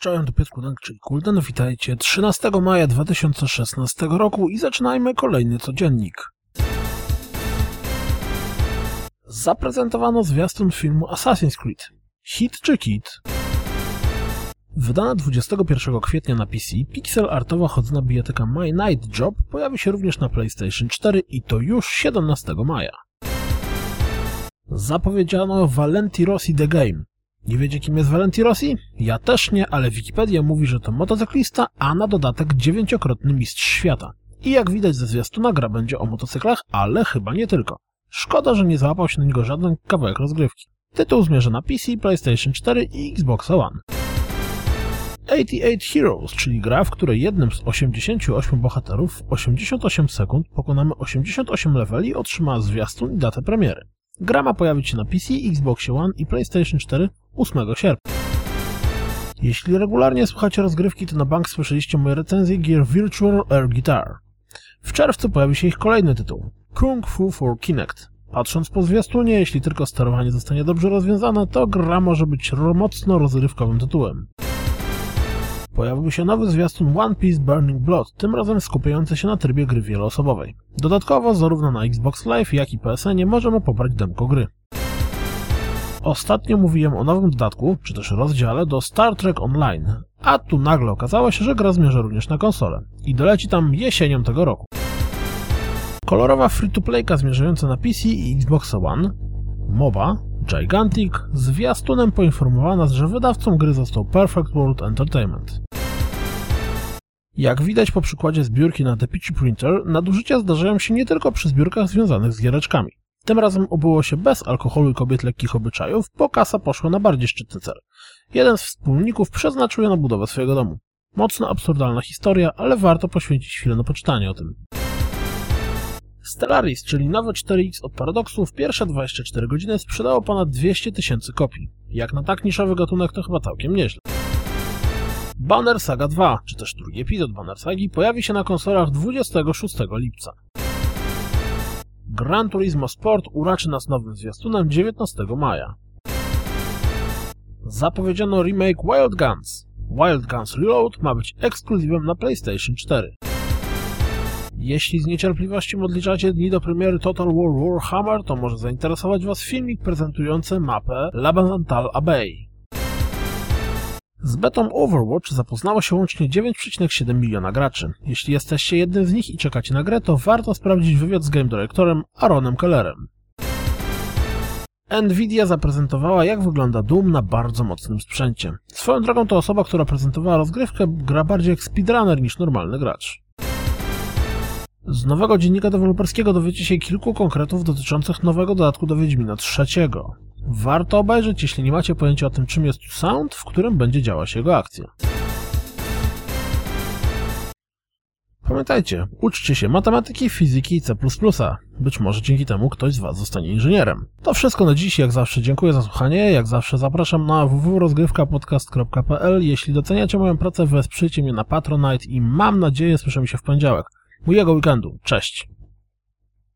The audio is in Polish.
czołem do Piotr czyli Kulden. Witajcie 13 maja 2016 roku i zaczynajmy kolejny codziennik. Zaprezentowano zwiastun filmu Assassin's Creed. Hit czy kit? Wydana 21 kwietnia na PC, pixel artowa chodzona biblioteka My Night Job pojawi się również na PlayStation 4 i to już 17 maja. Zapowiedziano Valenti Rossi The Game. Nie wiecie kim jest Valenti Rossi? Ja też nie, ale Wikipedia mówi, że to motocyklista, a na dodatek dziewięciokrotny mistrz świata. I jak widać ze zwiastuna gra będzie o motocyklach, ale chyba nie tylko. Szkoda, że nie załapał się na niego żaden kawałek rozgrywki. Tytuł zmierza na PC, PlayStation 4 i Xbox One. 88 Heroes, czyli gra, w której jednym z 88 bohaterów w 88 sekund pokonamy 88 leveli, otrzymała zwiastun i datę premiery. Gra ma pojawić się na PC, Xbox One i PlayStation 4 8 sierpnia. Jeśli regularnie słuchacie rozgrywki, to na bank słyszeliście moje recenzje gier Virtual Air Guitar. W czerwcu pojawi się ich kolejny tytuł Kung Fu for Kinect. Patrząc po zwiastunie, jeśli tylko sterowanie zostanie dobrze rozwiązane, to gra może być mocno rozrywkowym tytułem. Pojawił się nowy zwiastun One Piece Burning Blood, tym razem skupiający się na trybie gry wieloosobowej. Dodatkowo zarówno na Xbox Live, jak i PSN możemy pobrać demko gry. Ostatnio mówiłem o nowym dodatku, czy też rozdziale do Star Trek Online, a tu nagle okazało się, że gra zmierza również na konsolę i doleci tam jesienią tego roku. Kolorowa free-to-playka zmierzająca na PC i Xbox One, MOBA, Gigantic, zwiastunem poinformowała nas, że wydawcą gry został Perfect World Entertainment. Jak widać po przykładzie zbiórki na The Peachy Printer, nadużycia zdarzają się nie tylko przy zbiórkach związanych z giereczkami. Tym razem obyło się bez alkoholu i kobiet lekkich obyczajów, bo kasa poszła na bardziej szczytny cel. Jeden z wspólników przeznaczył ją na budowę swojego domu. Mocno absurdalna historia, ale warto poświęcić chwilę na poczytanie o tym. Stellaris, czyli nowe 4X od Paradoxu, w pierwsze 24 godziny sprzedało ponad 200 tysięcy kopii. Jak na tak niszowy gatunek to chyba całkiem nieźle. Banner Saga 2, czy też drugi epizod Banner Sagi, pojawi się na konsolach 26 lipca. Gran Turismo Sport uraczy nas nowym zwiastunem 19 maja. Zapowiedziano remake Wild Guns. Wild Guns Reload ma być ekskluzywem na PlayStation 4. Jeśli z niecierpliwością odliczacie dni do premiery Total War Warhammer, to może zainteresować Was filmik prezentujący mapę Labantal Abbey. Z betą Overwatch zapoznało się łącznie 9,7 miliona graczy. Jeśli jesteście jednym z nich i czekacie na grę, to warto sprawdzić wywiad z game dyrektorem Aaronem Kellerem. Nvidia zaprezentowała jak wygląda Doom na bardzo mocnym sprzęcie. Swoją drogą to osoba, która prezentowała rozgrywkę, gra bardziej jak speedrunner niż normalny gracz. Z nowego dziennika deweloperskiego dowiecie się kilku konkretów dotyczących nowego dodatku do Wiedźmina III. Warto obejrzeć, jeśli nie macie pojęcia o tym, czym jest sound, w którym będzie działać jego akcja. Pamiętajcie, uczcie się matematyki, fizyki i C++. Być może dzięki temu ktoś z Was zostanie inżynierem. To wszystko na dziś, jak zawsze dziękuję za słuchanie, jak zawsze zapraszam na www.rozgrywkapodcast.pl Jeśli doceniacie moją pracę, wesprzyjcie mnie na Patronite i mam nadzieję słyszymy się w poniedziałek. Mojego weekendu. Cześć!